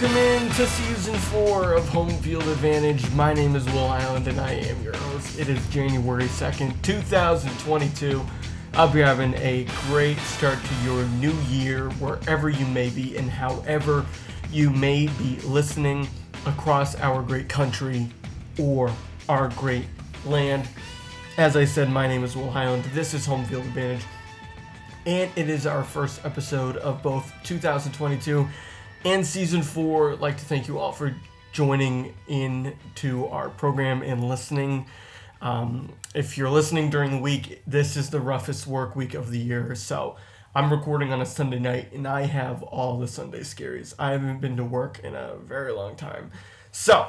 Welcome in to season four of Home Field Advantage. My name is Will Island and I am your host. It is January 2nd, 2022. I'll be having a great start to your new year wherever you may be and however you may be listening across our great country or our great land. As I said, my name is Will Highland. This is Home Field Advantage. And it is our first episode of both 2022 and season four. I'd like to thank you all for joining in to our program and listening. Um, if you're listening during the week, this is the roughest work week of the year. So I'm recording on a Sunday night and I have all the Sunday scaries. I haven't been to work in a very long time. So,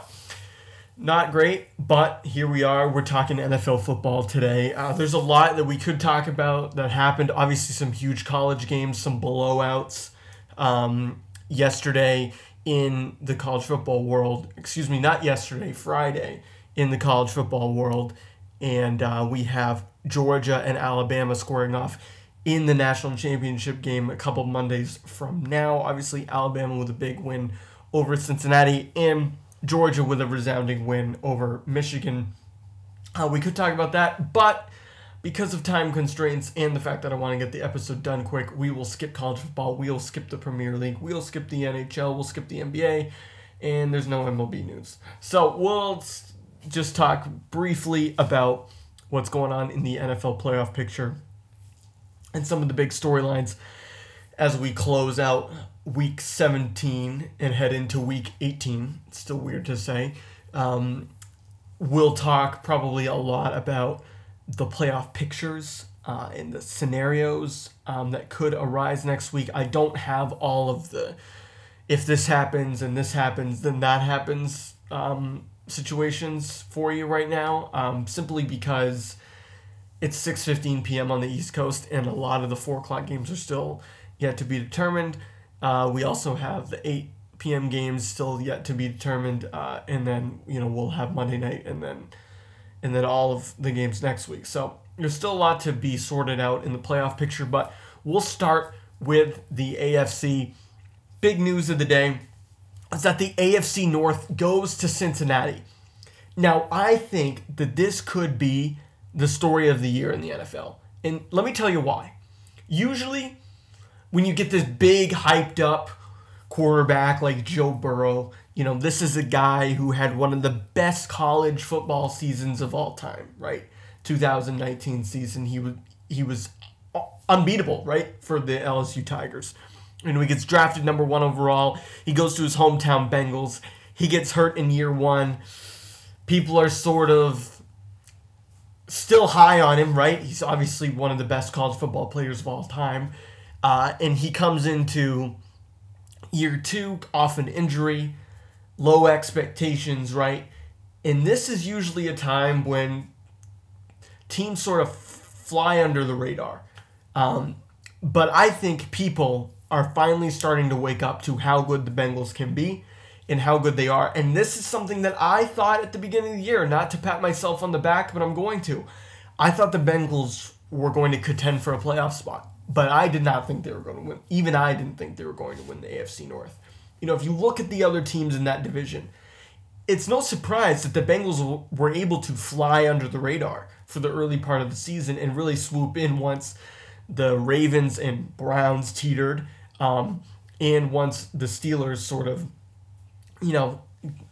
not great, but here we are. We're talking NFL football today. Uh, there's a lot that we could talk about that happened. Obviously, some huge college games, some blowouts um, yesterday in the college football world. Excuse me, not yesterday, Friday in the college football world. And uh, we have Georgia and Alabama scoring off in the national championship game a couple Mondays from now. Obviously, Alabama with a big win over Cincinnati and Georgia with a resounding win over Michigan. Uh, we could talk about that, but because of time constraints and the fact that I want to get the episode done quick, we will skip college football. We'll skip the Premier League. We'll skip the NHL. We'll skip the NBA. And there's no MLB news. So we'll just talk briefly about what's going on in the NFL playoff picture and some of the big storylines as we close out week 17 and head into week 18. It's still weird to say. Um, we'll talk probably a lot about the playoff pictures uh, and the scenarios um, that could arise next week. I don't have all of the if this happens and this happens, then that happens um, situations for you right now, um, simply because it's 6.15 p.m. on the East Coast and a lot of the 4 o'clock games are still yet to be determined. Uh, we also have the 8 p.m. games still yet to be determined, uh, and then you know we'll have Monday night and then and then all of the games next week. So there's still a lot to be sorted out in the playoff picture, but we'll start with the AFC. Big news of the day is that the AFC North goes to Cincinnati. Now I think that this could be the story of the year in the NFL, and let me tell you why. Usually when you get this big hyped up quarterback like Joe Burrow, you know, this is a guy who had one of the best college football seasons of all time, right? 2019 season, he was he was unbeatable, right, for the LSU Tigers. And he gets drafted number 1 overall. He goes to his hometown Bengals. He gets hurt in year 1. People are sort of still high on him, right? He's obviously one of the best college football players of all time. Uh, and he comes into year two off an injury, low expectations, right? And this is usually a time when teams sort of fly under the radar. Um, but I think people are finally starting to wake up to how good the Bengals can be and how good they are. And this is something that I thought at the beginning of the year, not to pat myself on the back, but I'm going to. I thought the Bengals were going to contend for a playoff spot but I did not think they were going to win. Even I didn't think they were going to win the AFC North. You know, if you look at the other teams in that division, it's no surprise that the Bengals were able to fly under the radar for the early part of the season and really swoop in once the Ravens and Browns teetered, um, and once the Steelers sort of, you know,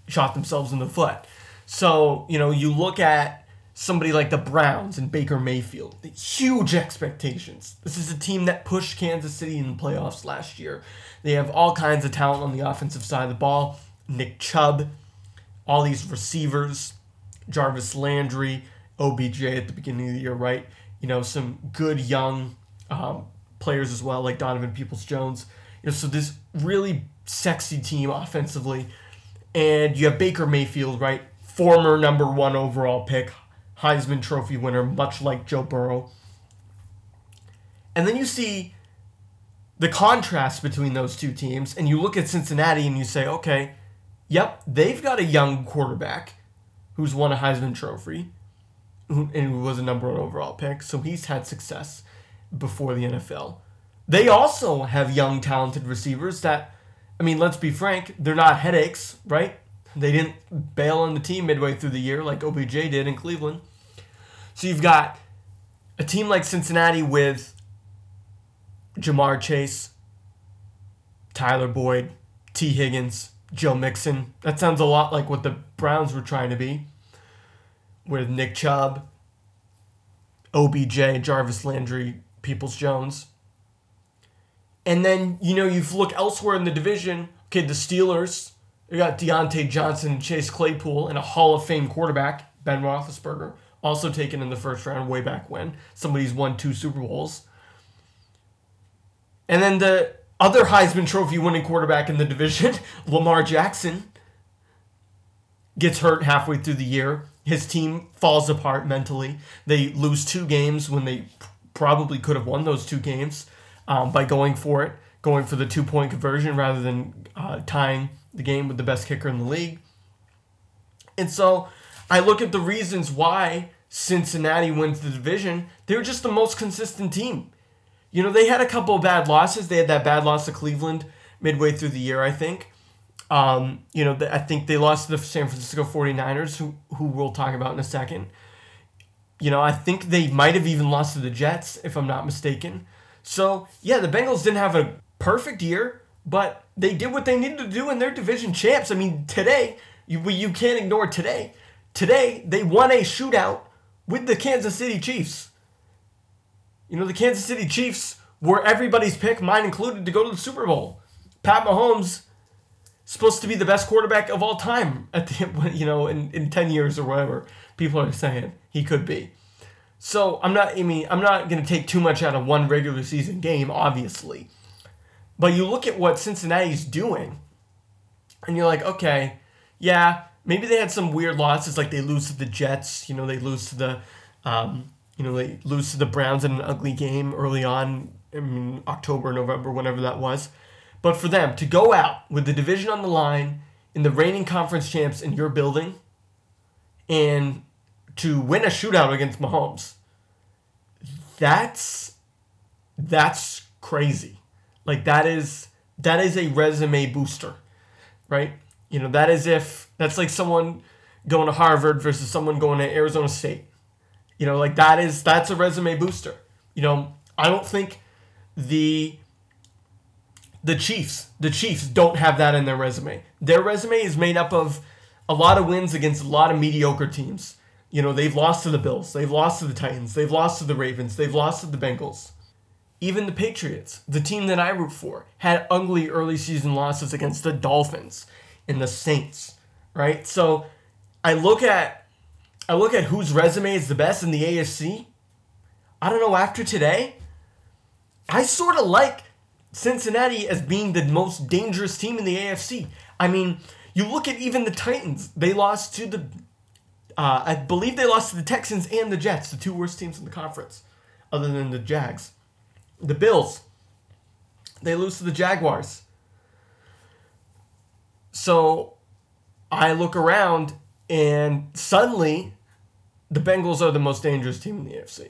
shot themselves in the foot. So, you know, you look at somebody like the Browns and Baker Mayfield. Huge expectations. This is a team that pushed Kansas City in the playoffs last year. They have all kinds of talent on the offensive side of the ball. Nick Chubb, all these receivers, Jarvis Landry, OBJ at the beginning of the year, right? You know, some good young um, players as well, like Donovan Peoples Jones. You know, so this really sexy team offensively. And you have Baker Mayfield, right? Former number one overall pick, Heisman Trophy winner, much like Joe Burrow. And then you see the contrast between those two teams, and you look at Cincinnati and you say, okay, yep, they've got a young quarterback who's won a Heisman Trophy and who was a number one overall pick, so he's had success before the NFL. They also have young, talented receivers that I mean, let's be frank, they're not headaches, right? They didn't bail on the team midway through the year like OBJ did in Cleveland. So you've got a team like Cincinnati with Ja'Marr Chase, Tyler Boyd, Tee Higgins, Joe Mixon. That sounds a lot like what the Browns were trying to be with Nick Chubb, OBJ, Jarvis Landry, Peoples Jones. And then, you know, you look elsewhere in the division. Okay, the Steelers, they got Diontae Johnson Chase Claypool and a Hall of Fame quarterback, Ben Roethlisberger, also taken in the first round way back when. Somebody's won two Super Bowls. And then the other Heisman Trophy winning quarterback in the division, Lamar Jackson, gets hurt halfway through the year. His team falls apart mentally. They lose two games when they probably could have won those two games um, by going for it, going for the two point conversion rather than uh, tying the game with the best kicker in the league. And so I look at the reasons why Cincinnati wins the division. They're just the most consistent team. You know, they had a couple of bad losses. They had that bad loss to Cleveland midway through the year, I think. Um, you know, I think they lost to the San Francisco 49ers, who, who we'll talk about in a second. You know, I think they might have even lost to the Jets, if I'm not mistaken. So, yeah, the Bengals didn't have a perfect year, but they did what they needed to do in their division champs. I mean, today, you, you can't ignore today. Today, they won a shootout with the Kansas City Chiefs. You know, the Kansas City Chiefs were everybody's pick, mine included, to go to the Super Bowl. Pat Mahomes supposed to be the best quarterback of all time at the you know in, in 10 years or whatever people are saying he could be so i'm not i mean i'm not going to take too much out of one regular season game obviously but you look at what cincinnati's doing and you're like okay yeah maybe they had some weird losses like they lose to the jets you know they lose to the um, you know they lose to the browns in an ugly game early on i mean october november whenever that was but for them to go out with the division on the line in the reigning conference champs in your building and to win a shootout against Mahomes, that's that's crazy. Like that is that is a resume booster, right? You know, that is if that's like someone going to Harvard versus someone going to Arizona State. You know, like that is that's a resume booster. You know, I don't think the the Chiefs, the Chiefs don't have that in their resume. Their resume is made up of a lot of wins against a lot of mediocre teams. You know, they've lost to the Bills, they've lost to the Titans, they've lost to the Ravens, they've lost to the Bengals. Even the Patriots, the team that I root for, had ugly early season losses against the Dolphins and the Saints, right? So I look at I look at whose resume is the best in the AFC. I don't know after today, I sort of like Cincinnati as being the most dangerous team in the AFC. I mean, you look at even the Titans. They lost to the, uh, I believe they lost to the Texans and the Jets, the two worst teams in the conference, other than the Jags. The Bills, they lose to the Jaguars. So I look around and suddenly the Bengals are the most dangerous team in the AFC.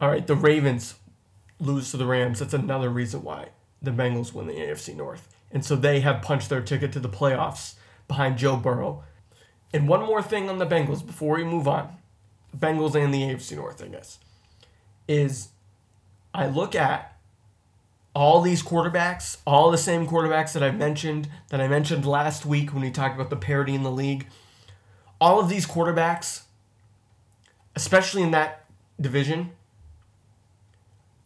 All right, the Ravens lose to the Rams, that's another reason why the Bengals win the AFC North. And so they have punched their ticket to the playoffs behind Joe Burrow. And one more thing on the Bengals before we move on Bengals and the AFC North, I guess, is I look at all these quarterbacks, all the same quarterbacks that I mentioned, that I mentioned last week when we talked about the parity in the league. All of these quarterbacks, especially in that division,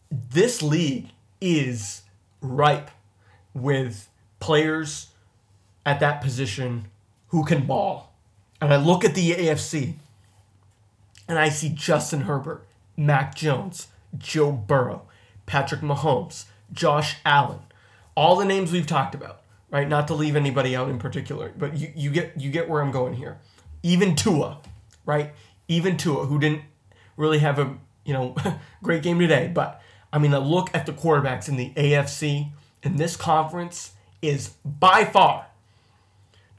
this league is ripe with players at that position who can ball. And I look at the AFC and I see Justin Herbert, Mac Jones, Joe Burrow, Patrick Mahomes, Josh Allen, all the names we've talked about, right? Not to leave anybody out in particular, but you, you get you get where I'm going here. Even Tua, right? Even Tua, who didn't really have a you know great game today, but I mean, a look at the quarterbacks in the AFC in this conference is by far,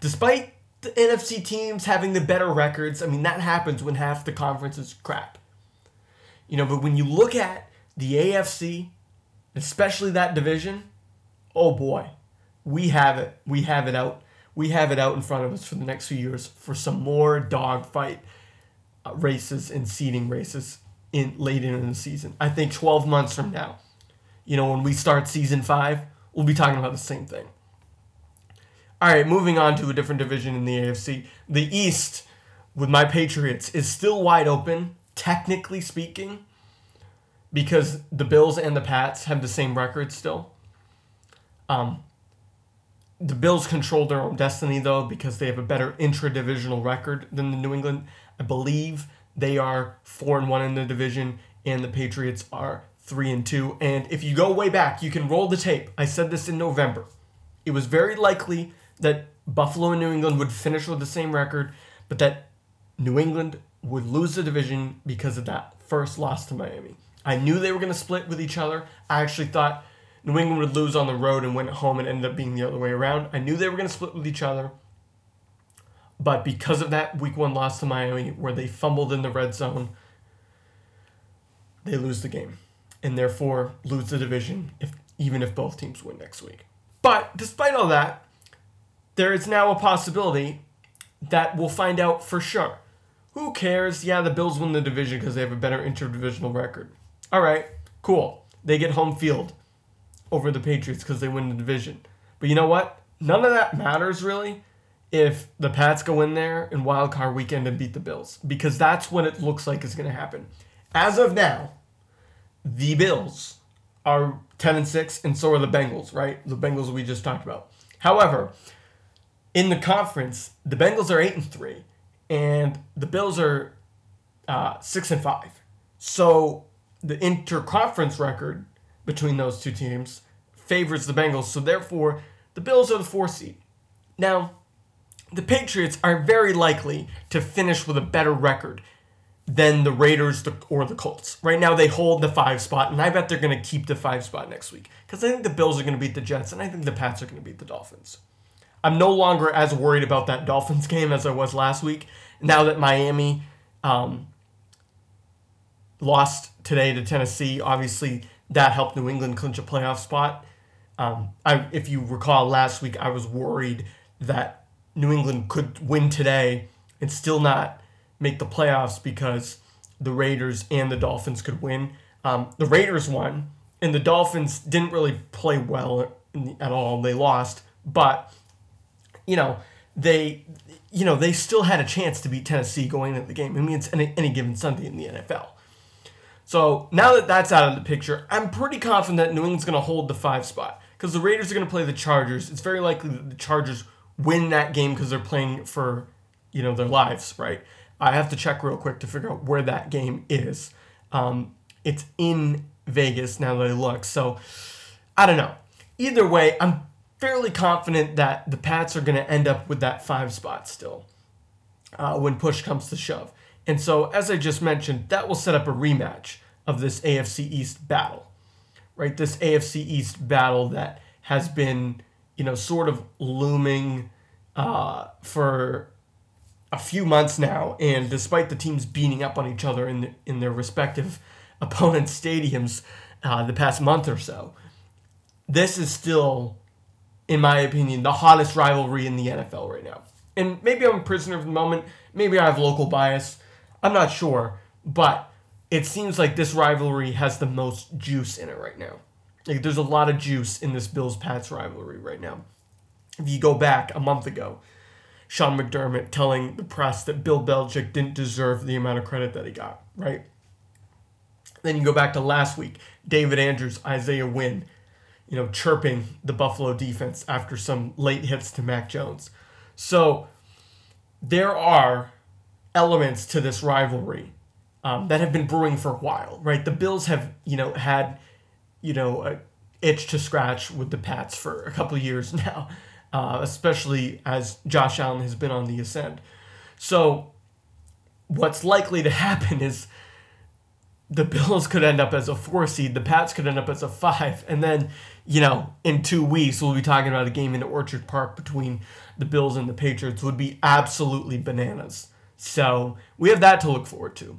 despite the NFC teams having the better records, I mean, that happens when half the conference is crap. You know, but when you look at the AFC, especially that division, oh boy, we have it. We have it out. We have it out in front of us for the next few years for some more dogfight uh, races and seeding races in late in the season. I think 12 months from now, you know, when we start season five, we'll be talking about the same thing. All right, moving on to a different division in the AFC. The East, with my Patriots, is still wide open, technically speaking, because the Bills and the Pats have the same record still. Um, the Bills control their own destiny, though, because they have a better intra divisional record than the New England. I believe they are 4 and 1 in the division, and the Patriots are 3 and 2. And if you go way back, you can roll the tape. I said this in November. It was very likely that Buffalo and New England would finish with the same record, but that New England would lose the division because of that first loss to Miami. I knew they were going to split with each other. I actually thought New England would lose on the road and win at home and ended up being the other way around. I knew they were going to split with each other. But because of that week one loss to Miami, where they fumbled in the red zone, they lose the game. And therefore lose the division if even if both teams win next week. But despite all that, there is now a possibility that we'll find out for sure. Who cares? Yeah, the Bills win the division because they have a better interdivisional record. All right, cool. They get home field over the Patriots because they win the division. But you know what? None of that matters really if the Pats go in there in wild card weekend and beat the Bills because that's what it looks like is going to happen. As of now, the Bills are 10 and 6 and so are the Bengals, right? The Bengals we just talked about. However, in the conference, the Bengals are eight and three, and the Bills are uh, six and five. So the interconference record between those two teams favors the Bengals. So therefore, the Bills are the four seed. Now, the Patriots are very likely to finish with a better record than the Raiders or the Colts. Right now, they hold the five spot, and I bet they're going to keep the five spot next week because I think the Bills are going to beat the Jets, and I think the Pats are going to beat the Dolphins. I'm no longer as worried about that Dolphins game as I was last week. Now that Miami um, lost today to Tennessee, obviously that helped New England clinch a playoff spot. Um, I, if you recall last week, I was worried that New England could win today and still not make the playoffs because the Raiders and the Dolphins could win. Um, the Raiders won, and the Dolphins didn't really play well at all. They lost, but you know, they, you know, they still had a chance to beat Tennessee going into the game. I mean, it's any, any given Sunday in the NFL. So now that that's out of the picture, I'm pretty confident that New England's going to hold the five spot because the Raiders are going to play the Chargers. It's very likely that the Chargers win that game because they're playing for, you know, their lives, right? I have to check real quick to figure out where that game is. Um, it's in Vegas now that I look. So I don't know. Either way, I'm fairly confident that the Pats are going to end up with that five spot still uh, when push comes to shove. And so, as I just mentioned, that will set up a rematch of this AFC East battle, right? This AFC East battle that has been, you know, sort of looming uh, for a few months now. And despite the teams beating up on each other in, the, in their respective opponents' stadiums uh, the past month or so, this is still in my opinion, the hottest rivalry in the NFL right now. And maybe I'm a prisoner of the moment. Maybe I have local bias. I'm not sure. But it seems like this rivalry has the most juice in it right now. Like there's a lot of juice in this Bills Pats rivalry right now. If you go back a month ago, Sean McDermott telling the press that Bill Belichick didn't deserve the amount of credit that he got, right? Then you go back to last week, David Andrews, Isaiah Wynn you know, chirping the Buffalo defense after some late hits to Mac Jones. So there are elements to this rivalry um, that have been brewing for a while, right? The Bills have, you know, had, you know, a itch to scratch with the Pats for a couple years now, uh, especially as Josh Allen has been on the ascent. So what's likely to happen is the Bills could end up as a four seed, the Pats could end up as a five, and then, you know, in two weeks we'll be talking about a game in Orchard Park between the Bills and the Patriots would be absolutely bananas. So we have that to look forward to.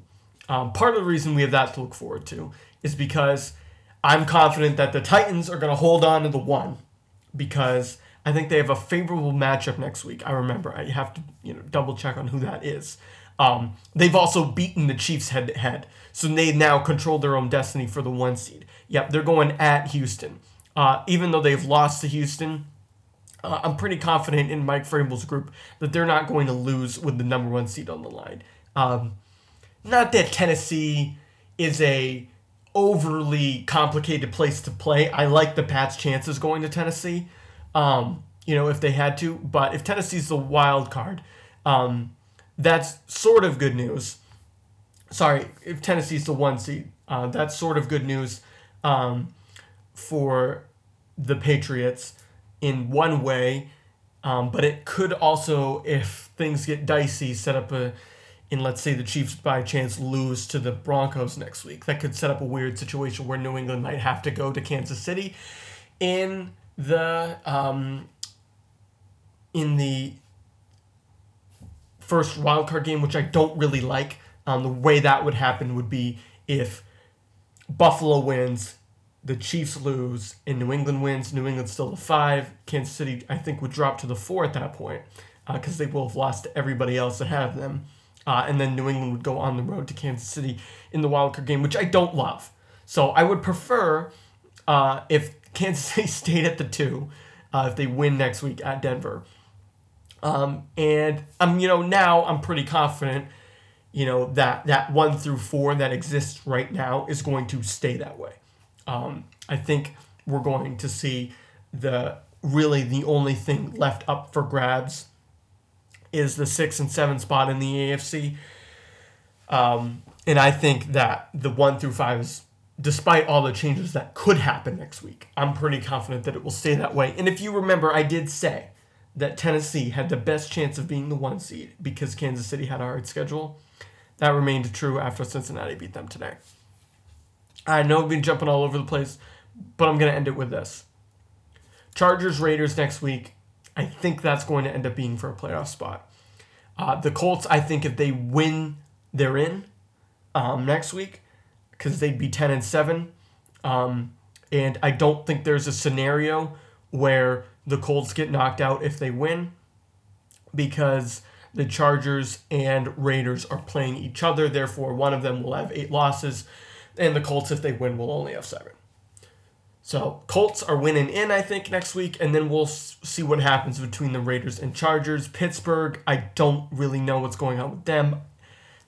Um, part of the reason we have that to look forward to is because I'm confident that the Titans are going to hold on to the one, because I think they have a favorable matchup next week. I remember I have to you know double check on who that is. Um, they've also beaten the Chiefs head to head, so they now control their own destiny for the one seed. Yep, they're going at Houston. Uh, even though they've lost to Houston, uh, I'm pretty confident in Mike Vrabel's group that they're not going to lose with the number one seed on the line. Um, not that Tennessee is a overly complicated place to play. I like the Pats' chances going to Tennessee. Um, you know, if they had to, but if Tennessee's the wild card, um, that's sort of good news. Sorry, if Tennessee's the one seed, uh, that's sort of good news um, for the Patriots in one way, um, but it could also, if things get dicey, set up a, in let's say the Chiefs by chance lose to the Broncos next week, that could set up a weird situation where New England might have to go to Kansas City in the um, in the first wildcard game, which I don't really like. Um, the way that would happen would be if Buffalo wins the Chiefs lose and New England wins. New England's still the five. Kansas City, I think, would drop to the four at that point because uh, they will have lost to everybody else that have them. Uh, and then New England would go on the road to Kansas City in the wildcard game, which I don't love. So I would prefer uh, if Kansas City stayed at the two, uh, if they win next week at Denver. Um, and I'm, you know, now I'm pretty confident, you know, that that one through four that exists right now is going to stay that way. Um, I think we're going to see the really the only thing left up for grabs is the six and seven spot in the AFC. Um, and I think that the one through five is, despite all the changes that could happen next week, I'm pretty confident that it will stay that way. And if you remember, I did say that Tennessee had the best chance of being the one seed because Kansas City had a hard schedule. That remained true after Cincinnati beat them today. I know I've been jumping all over the place, but I'm going to end it with this. Chargers Raiders next week. I think that's going to end up being for a playoff spot. Uh, the Colts, I think if they win, they're in um, next week because they'd be 10 and 7. Um, and I don't think there's a scenario where the Colts get knocked out if they win because the Chargers and Raiders are playing each other. Therefore, one of them will have eight losses and the Colts, if they win, will only have seven. So Colts are winning in, I think, next week, and then we'll see what happens between the Raiders and Chargers. Pittsburgh, I don't really know what's going on with them.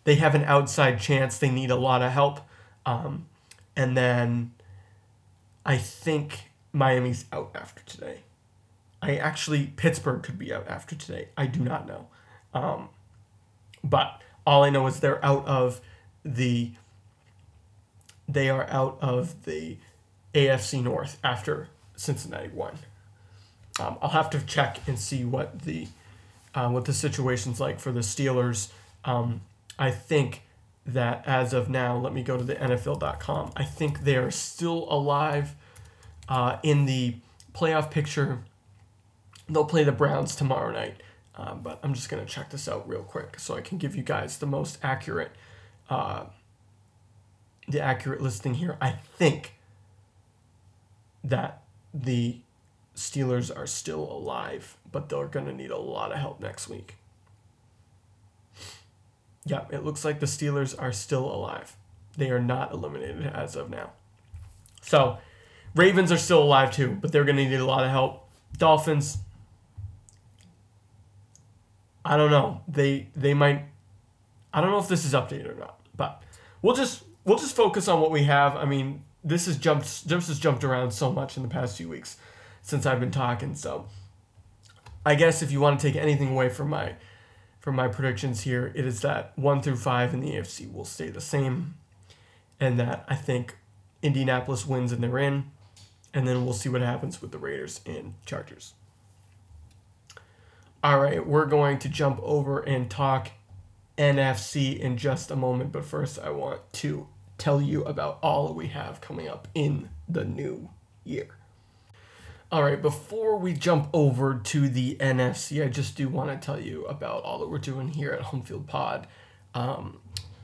They have an outside chance. They need a lot of help. Um, and then I think Miami's out after today. I actually, Pittsburgh could be out after today. I do not know. Um, but all I know is they're out of the they are out of the AFC North after Cincinnati won. Um, I'll have to check and see what the uh, what the situation's like for the Steelers. Um, I think that as of now, let me go to the NFL.com. I think they are still alive uh, in the playoff picture. They'll play the Browns tomorrow night, uh, but I'm just gonna check this out real quick so I can give you guys the most accurate uh, the accurate listing here. I think that the Steelers are still alive, but they're going to need a lot of help next week. Yeah, it looks like the Steelers are still alive. They are not eliminated as of now. So, Ravens are still alive too, but they're going to need a lot of help. Dolphins, I don't know. They they might. I don't know if this is updated or not, but we'll just we'll just focus on what we have. I mean, this has jumped this has jumped around so much in the past few weeks since I've been talking. So I guess if you want to take anything away from my from my predictions here, it is that one through five in the AFC will stay the same, and that I think Indianapolis wins and they're in, and then we'll see what happens with the Raiders and Chargers. All right, we're going to jump over and talk NFC in just a moment, but first I want to tell you about all we have coming up in the new year. All right, before we jump over to the NFC, I just do want to tell you about all that we're doing here at Homefield Pod. Um,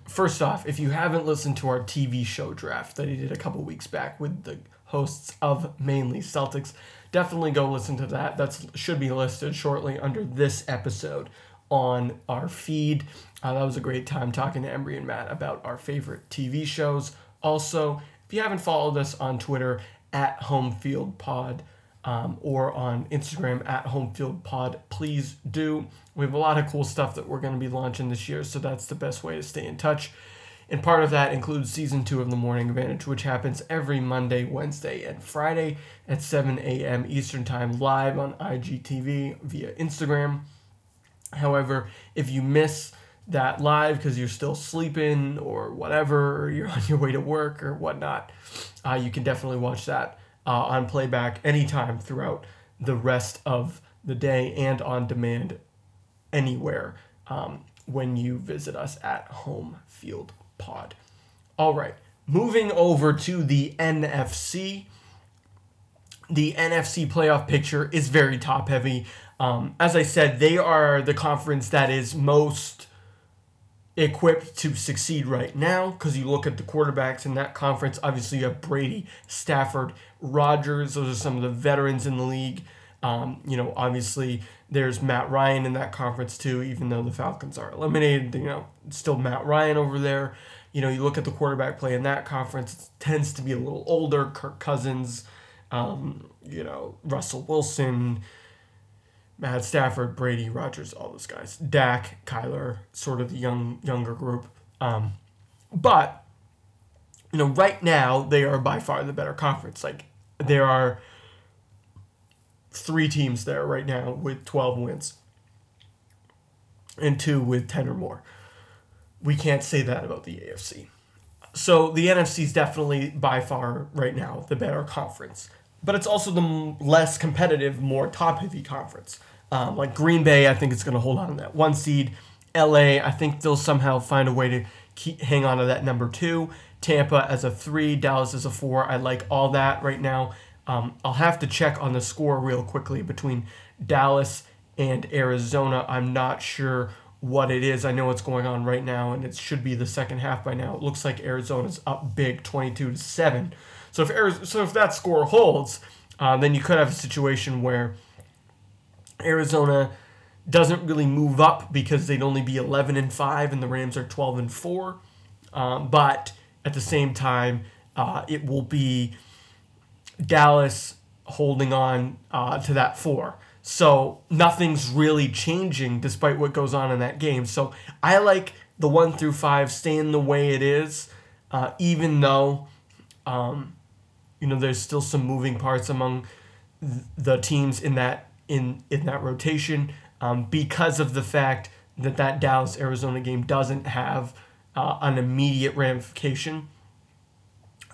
first off, if you haven't listened to our TV show draft that he did a couple weeks back with the hosts of mainly Celtics, definitely go listen to that. That should be listed shortly under this episode on our feed. Uh, that was a great time talking to Embry and Matt about our favorite TV shows. Also, if you haven't followed us on Twitter at Homefield Pod um, or on Instagram at Homefield Pod, please do. We have a lot of cool stuff that we're going to be launching this year, so that's the best way to stay in touch. And part of that includes season two of The Morning Advantage, which happens every Monday, Wednesday, and Friday at 7 a.m. Eastern Time live on IGTV via Instagram. However, if you miss that live because you're still sleeping or whatever, or you're on your way to work or whatnot, uh, you can definitely watch that uh, on playback anytime throughout the rest of the day and on demand anywhere um, when you visit us at Home Field Pod. All right, moving over to the NFC. The NFC playoff picture is very top heavy. Um, as I said, they are the conference that is most equipped to succeed right now because you look at the quarterbacks in that conference. Obviously, you have Brady, Stafford, Rodgers. Those are some of the veterans in the league. Um, you know, obviously, there's Matt Ryan in that conference too, even though the Falcons are eliminated. You know, still Matt Ryan over there. You know, you look at the quarterback play in that conference, it tends to be a little older. Kirk Cousins, um, you know, Russell Wilson, Matt Stafford, Brady, Rodgers, all those guys. Dak, Kyler, sort of the young younger group. Um, but you know, right now they are by far the better conference. Like there are three teams there right now with 12 wins and two with 10 or more. We can't say that about the AFC. So the NFC is definitely by far right now the better conference but it's also the less competitive, more top heavy conference. Um, like Green Bay, I think it's going to hold on to that one seed. LA, I think they'll somehow find a way to keep hang on to that number two. Tampa as a three, Dallas as a four. I like all that right now. Um, I'll have to check on the score real quickly between Dallas and Arizona. I'm not sure what it is. I know what's going on right now, and it should be the second half by now. It looks like Arizona's up big, 22 to seven. So if Arizona, so if that score holds, uh, then you could have a situation where Arizona doesn't really move up because they'd only be 11 and 5 and the Rams are 12 and 4. Um, but at the same time, uh, it will be Dallas holding on uh, to that four. So nothing's really changing despite what goes on in that game. So I like the one through five staying the way it is, uh, even though um, you know there's still some moving parts among the teams in that in in that rotation um, because of the fact that that Dallas Arizona game doesn't have uh, an immediate ramification.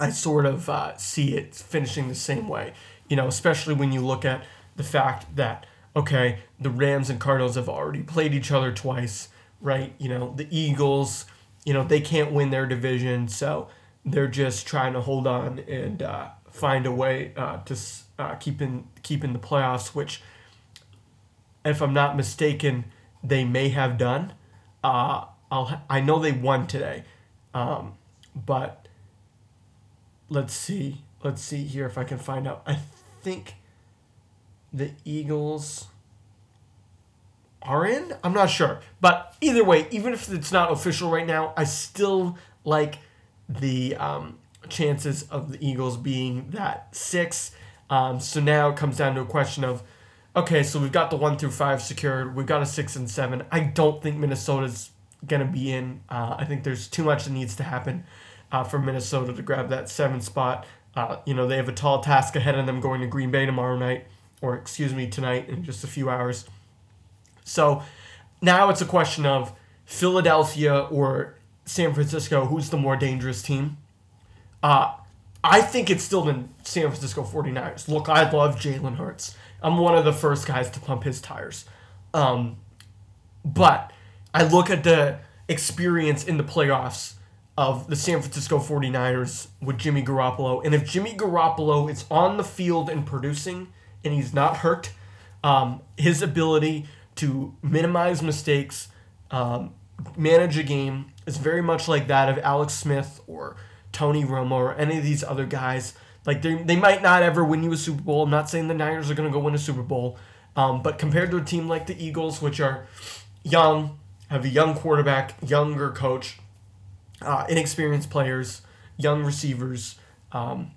I sort of uh, see it finishing the same way, you know, especially when you look at the fact that okay, the Rams and Cardinals have already played each other twice, right? You know, the Eagles, you know, they can't win their division, so they're just trying to hold on and uh, find a way uh, to uh, keep in keep in the playoffs, which, if I'm not mistaken, they may have done. Uh, I'll I know they won today, um, but let's see let's see here if I can find out. I think the Eagles are in. I'm not sure, but either way, even if it's not official right now, I still like the um, chances of the Eagles being that six. Um, so now it comes down to a question of, okay, so we've got the one through five secured. We've got a six and seven. I don't think Minnesota's gonna be in. Uh, I think there's too much that needs to happen uh, for Minnesota to grab that seven spot. Uh, you know they have a tall task ahead of them going to Green Bay tomorrow night, or excuse me, tonight in just a few hours. So now it's a question of Philadelphia or San Francisco, who's the more dangerous team? Uh, I think it's still the San Francisco 49ers. Look, I love Jalen Hurts. I'm one of the first guys to pump his tires. Um, but I look at the experience in the playoffs of the San Francisco 49ers with Jimmy Garoppolo. And if Jimmy Garoppolo is on the field and producing and he's not hurt, um, his ability to minimize mistakes, um, manage a game, is very much like that of Alex Smith or Tony Romo or any of these other guys. Like they, they might not ever win you a Super Bowl. I'm not saying the Niners are going to go win a Super Bowl, um, but compared to a team like the Eagles, which are young, have a young quarterback, younger coach, uh, inexperienced players, young receivers. Um,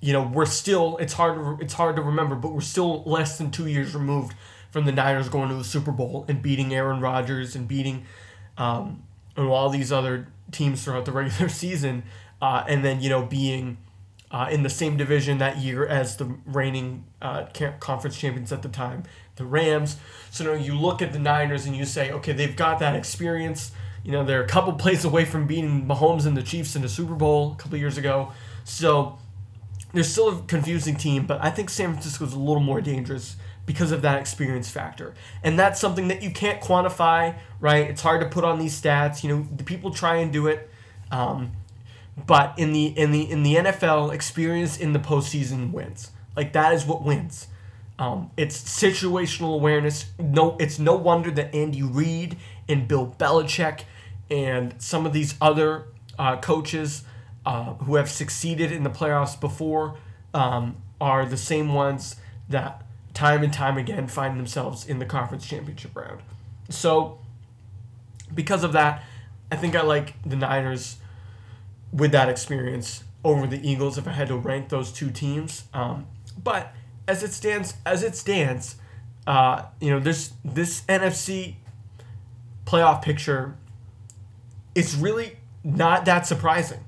you know, we're still it's hard to, it's hard to remember, but we're still less than two years removed from the Niners going to the Super Bowl and beating Aaron Rodgers and beating um, and all these other teams throughout the regular season, uh, and then you know being uh, in the same division that year as the reigning uh, conference champions at the time, the Rams. So you, know, you look at the Niners and you say, okay, they've got that experience. You know, they're a couple plays away from beating Mahomes and the Chiefs in the Super Bowl a couple years ago. So they're still a confusing team, but I think San Francisco's a little more dangerous because of that experience factor. And that's something that you can't quantify, right? It's hard to put on these stats. You know, the people try and do it. Um, but in the in the in the NFL, experience in the postseason wins. Like that is what wins. Um, it's situational awareness. No, it's no wonder that Andy Reid and Bill Belichick and some of these other uh, coaches uh, who have succeeded in the playoffs before um, are the same ones that time and time again find themselves in the conference championship round. So, because of that, I think I like the Niners with that experience over the Eagles if I had to rank those two teams. Um, but as it stands, as it stands, uh, you know, this this NFC playoff picture is really not that surprising.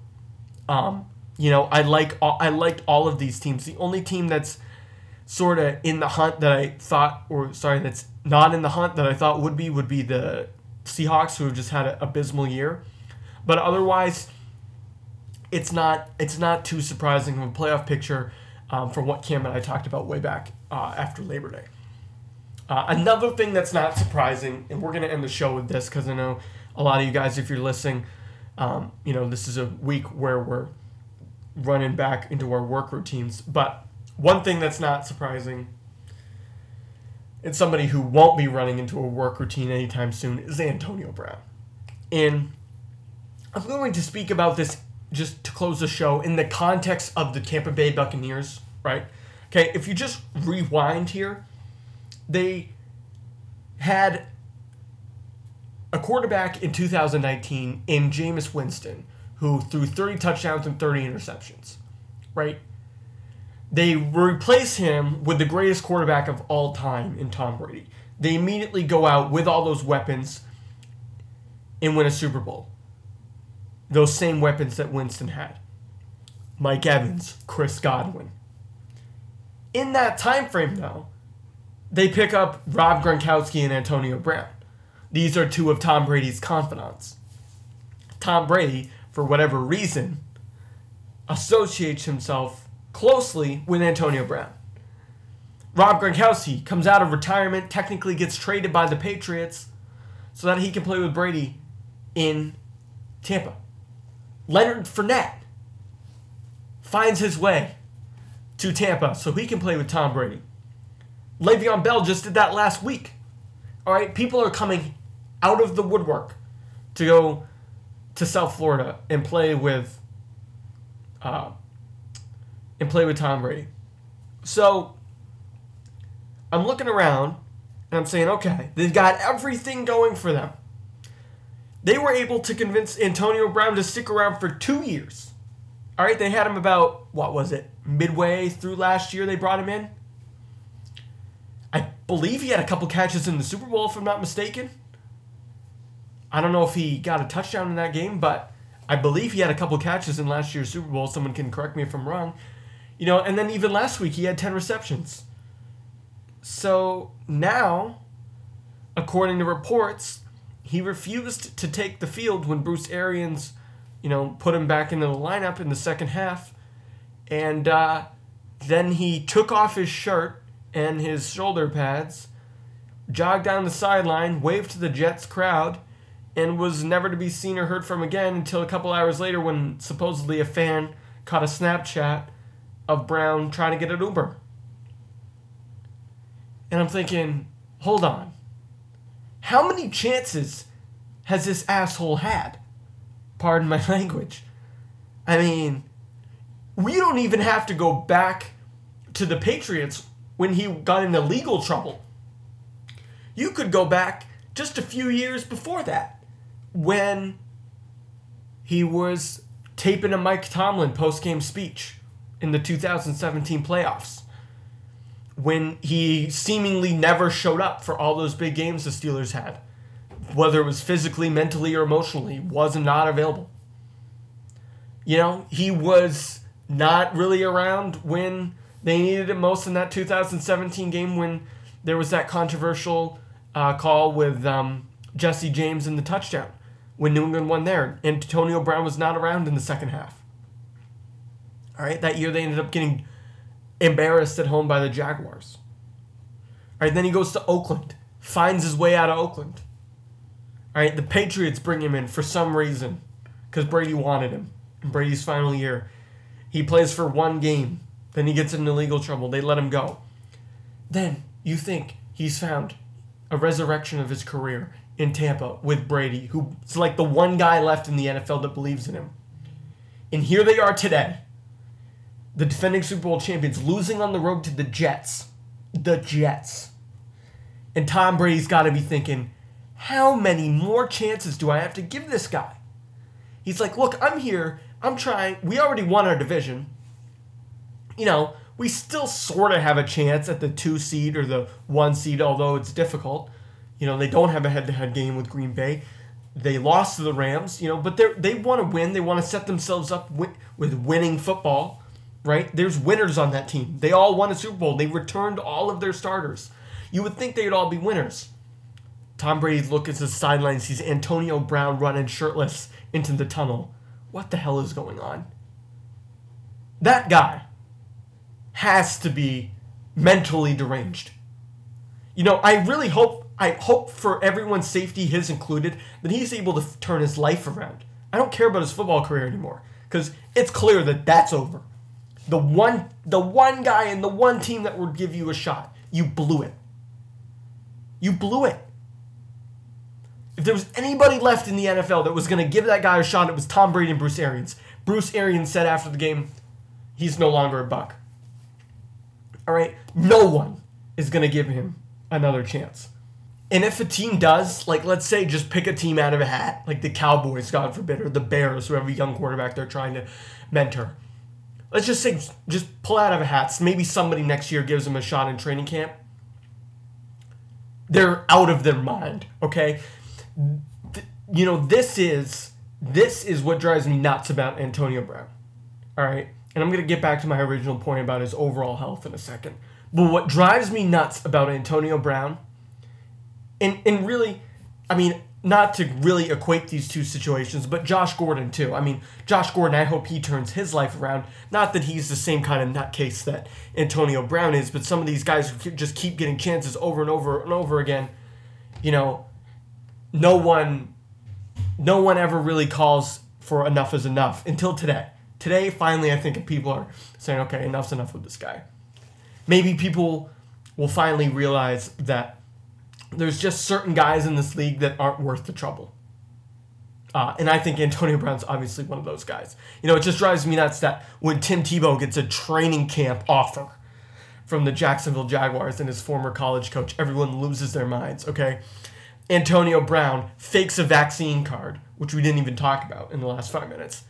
Um, you know, I like all, I liked all of these teams. The only team that's sort of in the hunt that I thought, or sorry, that's not in the hunt that I thought would be, would be the Seahawks, who have just had an abysmal year. But otherwise, it's not it's not too surprising of a playoff picture um, from what Cam and I talked about way back uh, after Labor Day. Uh, another thing that's not surprising, and we're gonna end the show with this because I know a lot of you guys, if you're listening, um, you know this is a week where we're running back into our work routines, but one thing that's not surprising, and somebody who won't be running into a work routine anytime soon, is Antonio Brown. And I'm going to speak about this just to close the show in the context of the Tampa Bay Buccaneers, right? Okay, if you just rewind here, they had a quarterback in 2019 in Jameis Winston who threw 30 touchdowns and 30 interceptions, right? They replace him with the greatest quarterback of all time in Tom Brady. They immediately go out with all those weapons and win a Super Bowl. Those same weapons that Winston had. Mike Evans, Chris Godwin. In that time frame though, they pick up Rob Gronkowski and Antonio Brown. These are two of Tom Brady's confidants. Tom Brady, for whatever reason, associates himself closely with Antonio Brown. Rob Gronkowski comes out of retirement, technically gets traded by the Patriots so that he can play with Brady in Tampa. Leonard Fournette finds his way to Tampa so he can play with Tom Brady. Le'Veon Bell just did that last week. All right, people are coming out of the woodwork to go to South Florida and play with uh, and play with Tom Brady. So I'm looking around and I'm saying, okay, they've got everything going for them. They were able to convince Antonio Brown to stick around for two years. All right, they had him about, what was it, midway through last year they brought him in. I believe he had a couple catches in the Super Bowl, if I'm not mistaken. I don't know if he got a touchdown in that game, but I believe he had a couple catches in last year's Super Bowl. Someone can correct me if I'm wrong. You know, and then even last week he had 10 receptions. So now, according to reports, he refused to take the field when Bruce Arians, you know, put him back into the lineup in the second half. And uh, then he took off his shirt and his shoulder pads, jogged down the sideline, waved to the Jets crowd, and was never to be seen or heard from again until a couple hours later when supposedly a fan caught a Snapchat of Brown trying to get an Uber. And I'm thinking, hold on. How many chances has this asshole had? Pardon my language. I mean, we don't even have to go back to the Patriots when he got into legal trouble. You could go back just a few years before that when he was taping a Mike Tomlin post game speech in the 2017 playoffs when he seemingly never showed up for all those big games the Steelers had. Whether it was physically, mentally, or emotionally, was not available. You know, he was not really around when they needed it most in that 2017 game when there was that controversial uh, call with um, Jesse James in the touchdown when New England won there. Antonio Brown was not around in the second half. All right, that year they ended up getting embarrassed at home by the Jaguars. All right, then he goes to Oakland, finds his way out of Oakland. All right, the Patriots bring him in for some reason because Brady wanted him in Brady's final year. He plays for one game, then he gets into legal trouble. They let him go. Then you think he's found a resurrection of his career in Tampa with Brady, who's like the one guy left in the NFL that believes in him. And here they are today the defending Super Bowl champions, losing on the road to the Jets. The Jets. And Tom Brady's got to be thinking, how many more chances do I have to give this guy? He's like, look, I'm here. I'm trying. We already won our division. You know, we still sort of have a chance at the two seed or the one seed, although it's difficult. You know, they don't have a head to head game with Green Bay. They lost to the Rams, you know, but they they want to win. They want to set themselves up with, with winning football right? There's winners on that team. They all won a Super Bowl. They returned all of their starters. You would think they'd all be winners. Tom Brady looks at the sidelines, sees Antonio Brown running shirtless into the tunnel. What the hell is going on? That guy has to be mentally deranged. You know, I really hope I hope for everyone's safety, his included, that he's able to f- turn his life around. I don't care about his football career anymore because it's clear that that's over the one the one guy and the one team that would give you a shot. You blew it. You blew it. If there was anybody left in the NFL that was going to give that guy a shot, it was Tom Brady and Bruce Arians. Bruce Arians said after the game, he's no longer a Buc. All right? No one is going to give him another chance. And if a team does, like let's say just pick a team out of a hat, like the Cowboys, God forbid, or the Bears, who have young quarterback they're trying to mentor let's just say, just pull out of a hat. Maybe somebody next year gives them a shot in training camp. They're out of their mind. Okay, you know this is this is what drives me nuts about Antonio Brown. All right, and I'm gonna get back to my original point about his overall health in a second. But what drives me nuts about Antonio Brown, and and really, I mean, not to really equate these two situations, but Josh Gordon too. I mean, Josh Gordon, I hope he turns his life around. Not that he's the same kind of nutcase that Antonio Brown is, but some of these guys who just keep getting chances over and over and over again, you know, no one, no one ever really calls for enough is enough until today. Today, finally, I think people are saying, okay, enough's enough with this guy. Maybe people will finally realize that there's just certain guys in this league that aren't worth the trouble. Uh, and I think Antonio Brown's obviously one of those guys. You know, it just drives me nuts that when Tim Tebow gets a training camp offer from the Jacksonville Jaguars and his former college coach, everyone loses their minds, okay? Antonio Brown fakes a vaccine card, which we didn't even talk about in the last five minutes.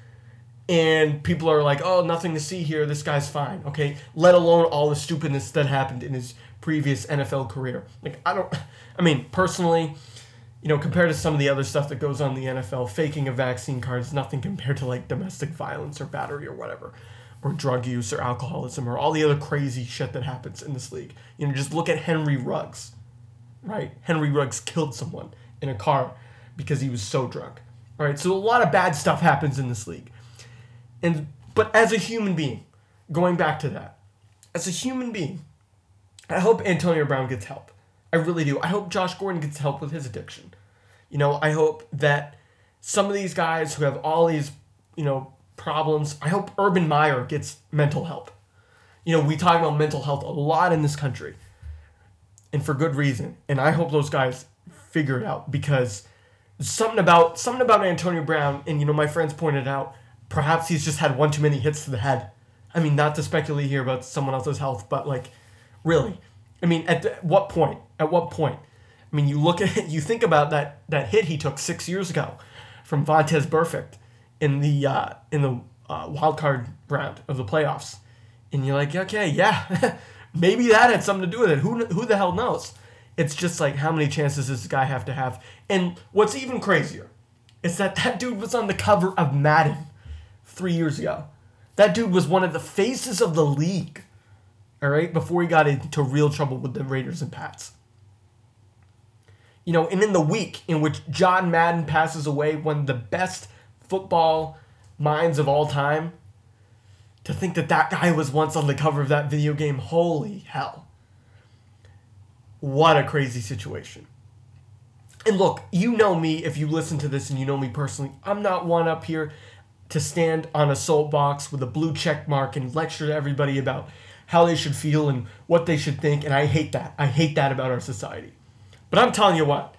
And people are like, oh, nothing to see here. This guy's fine, okay? Let alone all the stupidness that happened in his previous NFL career. Like, I don't. I mean, personally, you know, compared to some of the other stuff that goes on in the NFL, faking a vaccine card is nothing compared to like domestic violence or battery or whatever, or drug use or alcoholism or all the other crazy shit that happens in this league. You know, just look at Henry Ruggs, right? Henry Ruggs killed someone in a car because he was so drunk. All right, so a lot of bad stuff happens in this league. And but as a human being, going back to that, as a human being, I hope Antonio Brown gets help. I really do. I hope Josh Gordon gets help with his addiction. You know, I hope that some of these guys who have all these, you know, problems, I hope Urban Meyer gets mental help. You know, we talk about mental health a lot in this country, and for good reason. And I hope those guys figure it out because something about something about Antonio Brown, and you know my friends pointed out, perhaps he's just had one too many hits to the head. I mean, not to speculate here about someone else's health, but like, really, I mean, at what point? At what point? I mean, you look at it, you think about that that hit he took six years ago from Vontaze Burfict in the uh, in the uh, wild card round of the playoffs, and you're like, okay, yeah, maybe that had something to do with it. Who who the hell knows? It's just like how many chances does this guy have to have? And what's even crazier is that that dude was on the cover of Madden three years ago. That dude was one of the faces of the league. All right, before he got into real trouble with the Raiders and Pats. You know, and in the week in which John Madden passes away, one of the best football minds of all time, to think that that guy was once on the cover of that video game, holy hell. What a crazy situation. And look, you know me if you listen to this and you know me personally. I'm not one up here to stand on a soapbox with a blue check mark and lecture to everybody about how they should feel and what they should think. And I hate that. I hate that about our society. But I'm telling you what,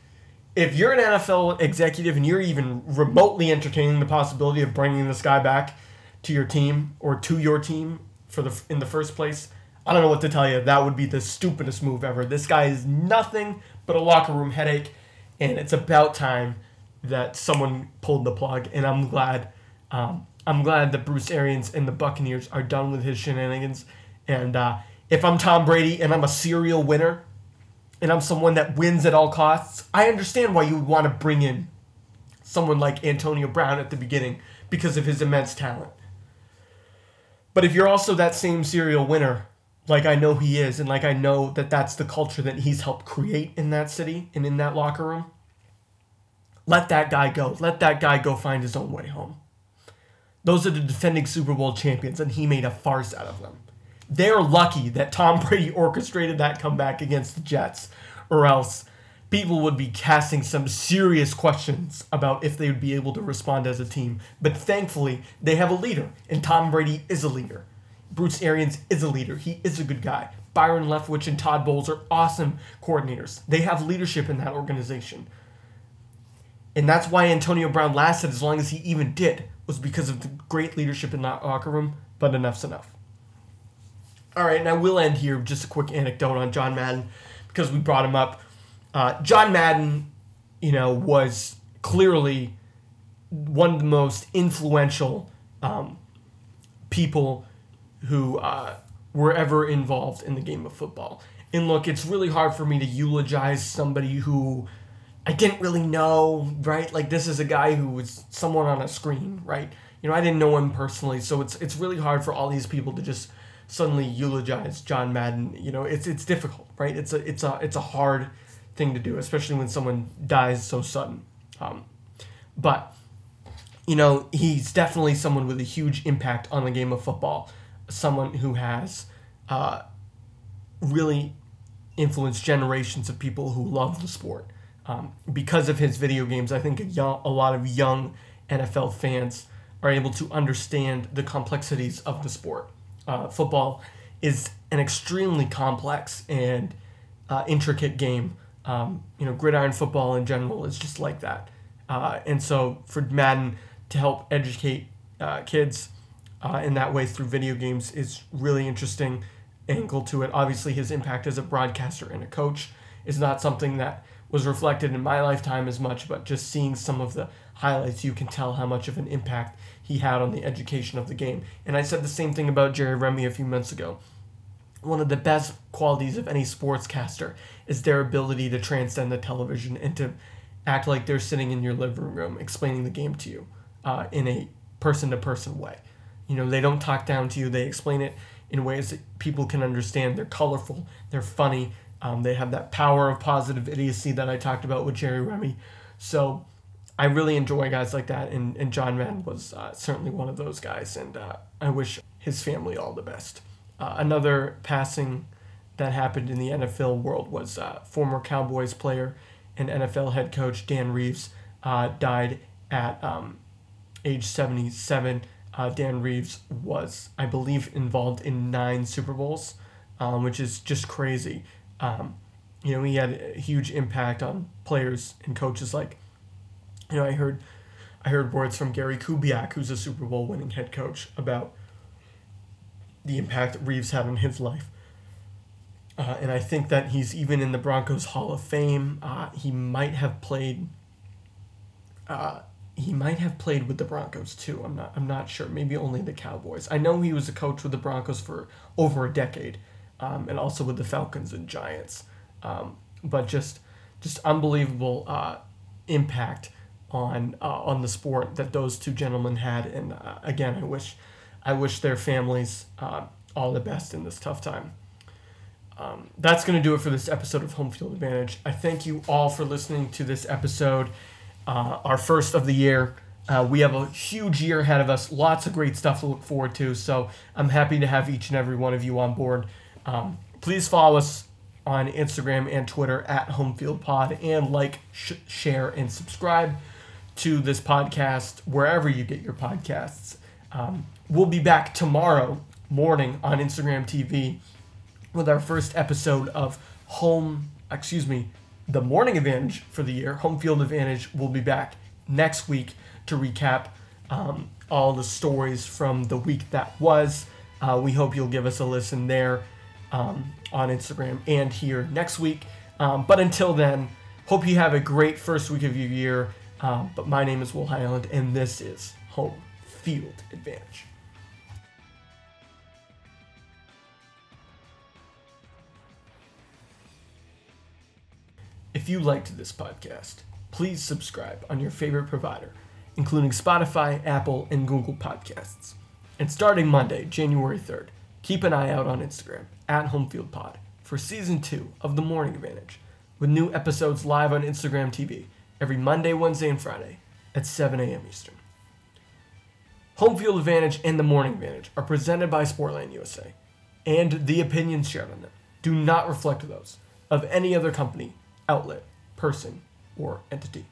if you're an NFL executive and you're even remotely entertaining the possibility of bringing this guy back to your team or to your team for the in the first place, I don't know what to tell you. That would be the stupidest move ever. This guy is nothing but a locker room headache, and it's about time that someone pulled the plug. And I'm glad. Um, I'm glad that Bruce Arians and the Buccaneers are done with his shenanigans. And uh, if I'm Tom Brady and I'm a serial winner, and I'm someone that wins at all costs, I understand why you would want to bring in someone like Antonio Brown at the beginning because of his immense talent. But if you're also that same serial winner like I know he is, and like I know that that's the culture that he's helped create in that city and in that locker room. Let that guy go. Let that guy go find his own way home. Those are the defending Super Bowl champions, and he made a farce out of them. They're lucky that Tom Brady orchestrated that comeback against the Jets, or else people would be casting some serious questions about if they would be able to respond as a team. But thankfully, they have a leader, and Tom Brady is a leader. Bruce Arians is a leader. He is a good guy. Byron Leftwich and Todd Bowles are awesome coordinators. They have leadership in that organization. And that's why Antonio Brown lasted as long as he even did, was because of the great leadership in that locker room, but enough's enough. All right, and I will end here with just a quick anecdote on John Madden because we brought him up. Uh, John Madden, you know, was clearly one of the most influential um, people who uh, were ever involved in the game of football. And look, it's really hard for me to eulogize somebody who I didn't really know, right? Like this is a guy who was someone on a screen, right? You know, I didn't know him personally, so it's it's really hard for all these people to just suddenly eulogize John Madden. You know, it's it's difficult, right? It's a it's a it's a hard thing to do, especially when someone dies so sudden. Um, but you know, he's definitely someone with a huge impact on the game of football someone who has uh, really influenced generations of people who love the sport. Um, because of his video games, I think a, lot of young NFL fans are able to understand the complexities of the sport. Uh, football is an extremely complex and uh, intricate game. Um, you know, gridiron football in general is just like that. Uh, and so for Madden to help educate uh, kids uh, in that way through video games is really interesting angle to it. Obviously, his impact as a broadcaster and a coach is not something that was reflected in my lifetime as much, but just seeing some of the highlights, you can tell how much of an impact he had on the education of the game. And I said the same thing about Jerry Remy a few months ago. One of the best qualities of any sportscaster is their ability to transcend the television and to act like they're sitting in your living room explaining the game to you uh, in a person to person way. You know, they don't talk down to you. They explain it in ways that people can understand. They're colorful. They're funny. Um, they have that power of positive idiocy that I talked about with Jerry Remy. So I really enjoy guys like that, and, and John Madden was uh, certainly one of those guys, and uh, I wish his family all the best. Uh, another passing that happened in the NFL world was uh, former Cowboys player and NFL head coach Dan Reeves uh, died at um, age 77 uh, Dan Reeves was, I believe, involved in nine Super Bowls, um, which is just crazy. Um, you know, he had a huge impact on players and coaches like You know, I heard I heard words from Gary Kubiak, who's a Super Bowl winning head coach, about the impact Reeves had on his life. Uh, and I think that he's even in the Broncos Hall of Fame. Uh, he might have played. Uh, he might have played with the Broncos too. I'm not. I'm not sure. Maybe only the Cowboys. I know he was a coach with the Broncos for over a decade, um, and also with the Falcons and Giants. Um, but just, just unbelievable uh, impact on uh, on the sport that those two gentlemen had. And uh, again, I wish, I wish their families all the best in this tough time. Um, that's going to do it for this episode of Home Field Advantage. I thank you all for listening to this episode, uh, our first of the year. Uh, we have a huge year ahead of us, lots of great stuff to look forward to. So I'm happy to have each and every one of you on board. Um, please follow us on Instagram and Twitter at Homefield Pod and like, sh- share, and subscribe to this podcast wherever you get your podcasts. Um, we'll be back tomorrow morning on Instagram TV with our first episode of Home, excuse me, the Morning Advantage for the year. Home Field Advantage will be back next week to recap um, all the stories from the week that was. Uh, we hope you'll give us a listen there um, on Instagram and here next week. Um, but until then, hope you have a great first week of your year. Um, but my name is Will Highland, and this is Home Field Advantage. If you liked this podcast, please subscribe on your favorite provider, including Spotify, Apple, and Google Podcasts. And starting Monday, January 3rd, keep an eye out on Instagram at HomefieldPod for season two of The Morning Advantage, with new episodes live on Instagram TV every Monday, Wednesday, and Friday at 7 a.m. Eastern. Home Field Advantage and The Morning Advantage are presented by Sportland USA, and the opinions shared on them do not reflect those of any other company outlet, person, or entity.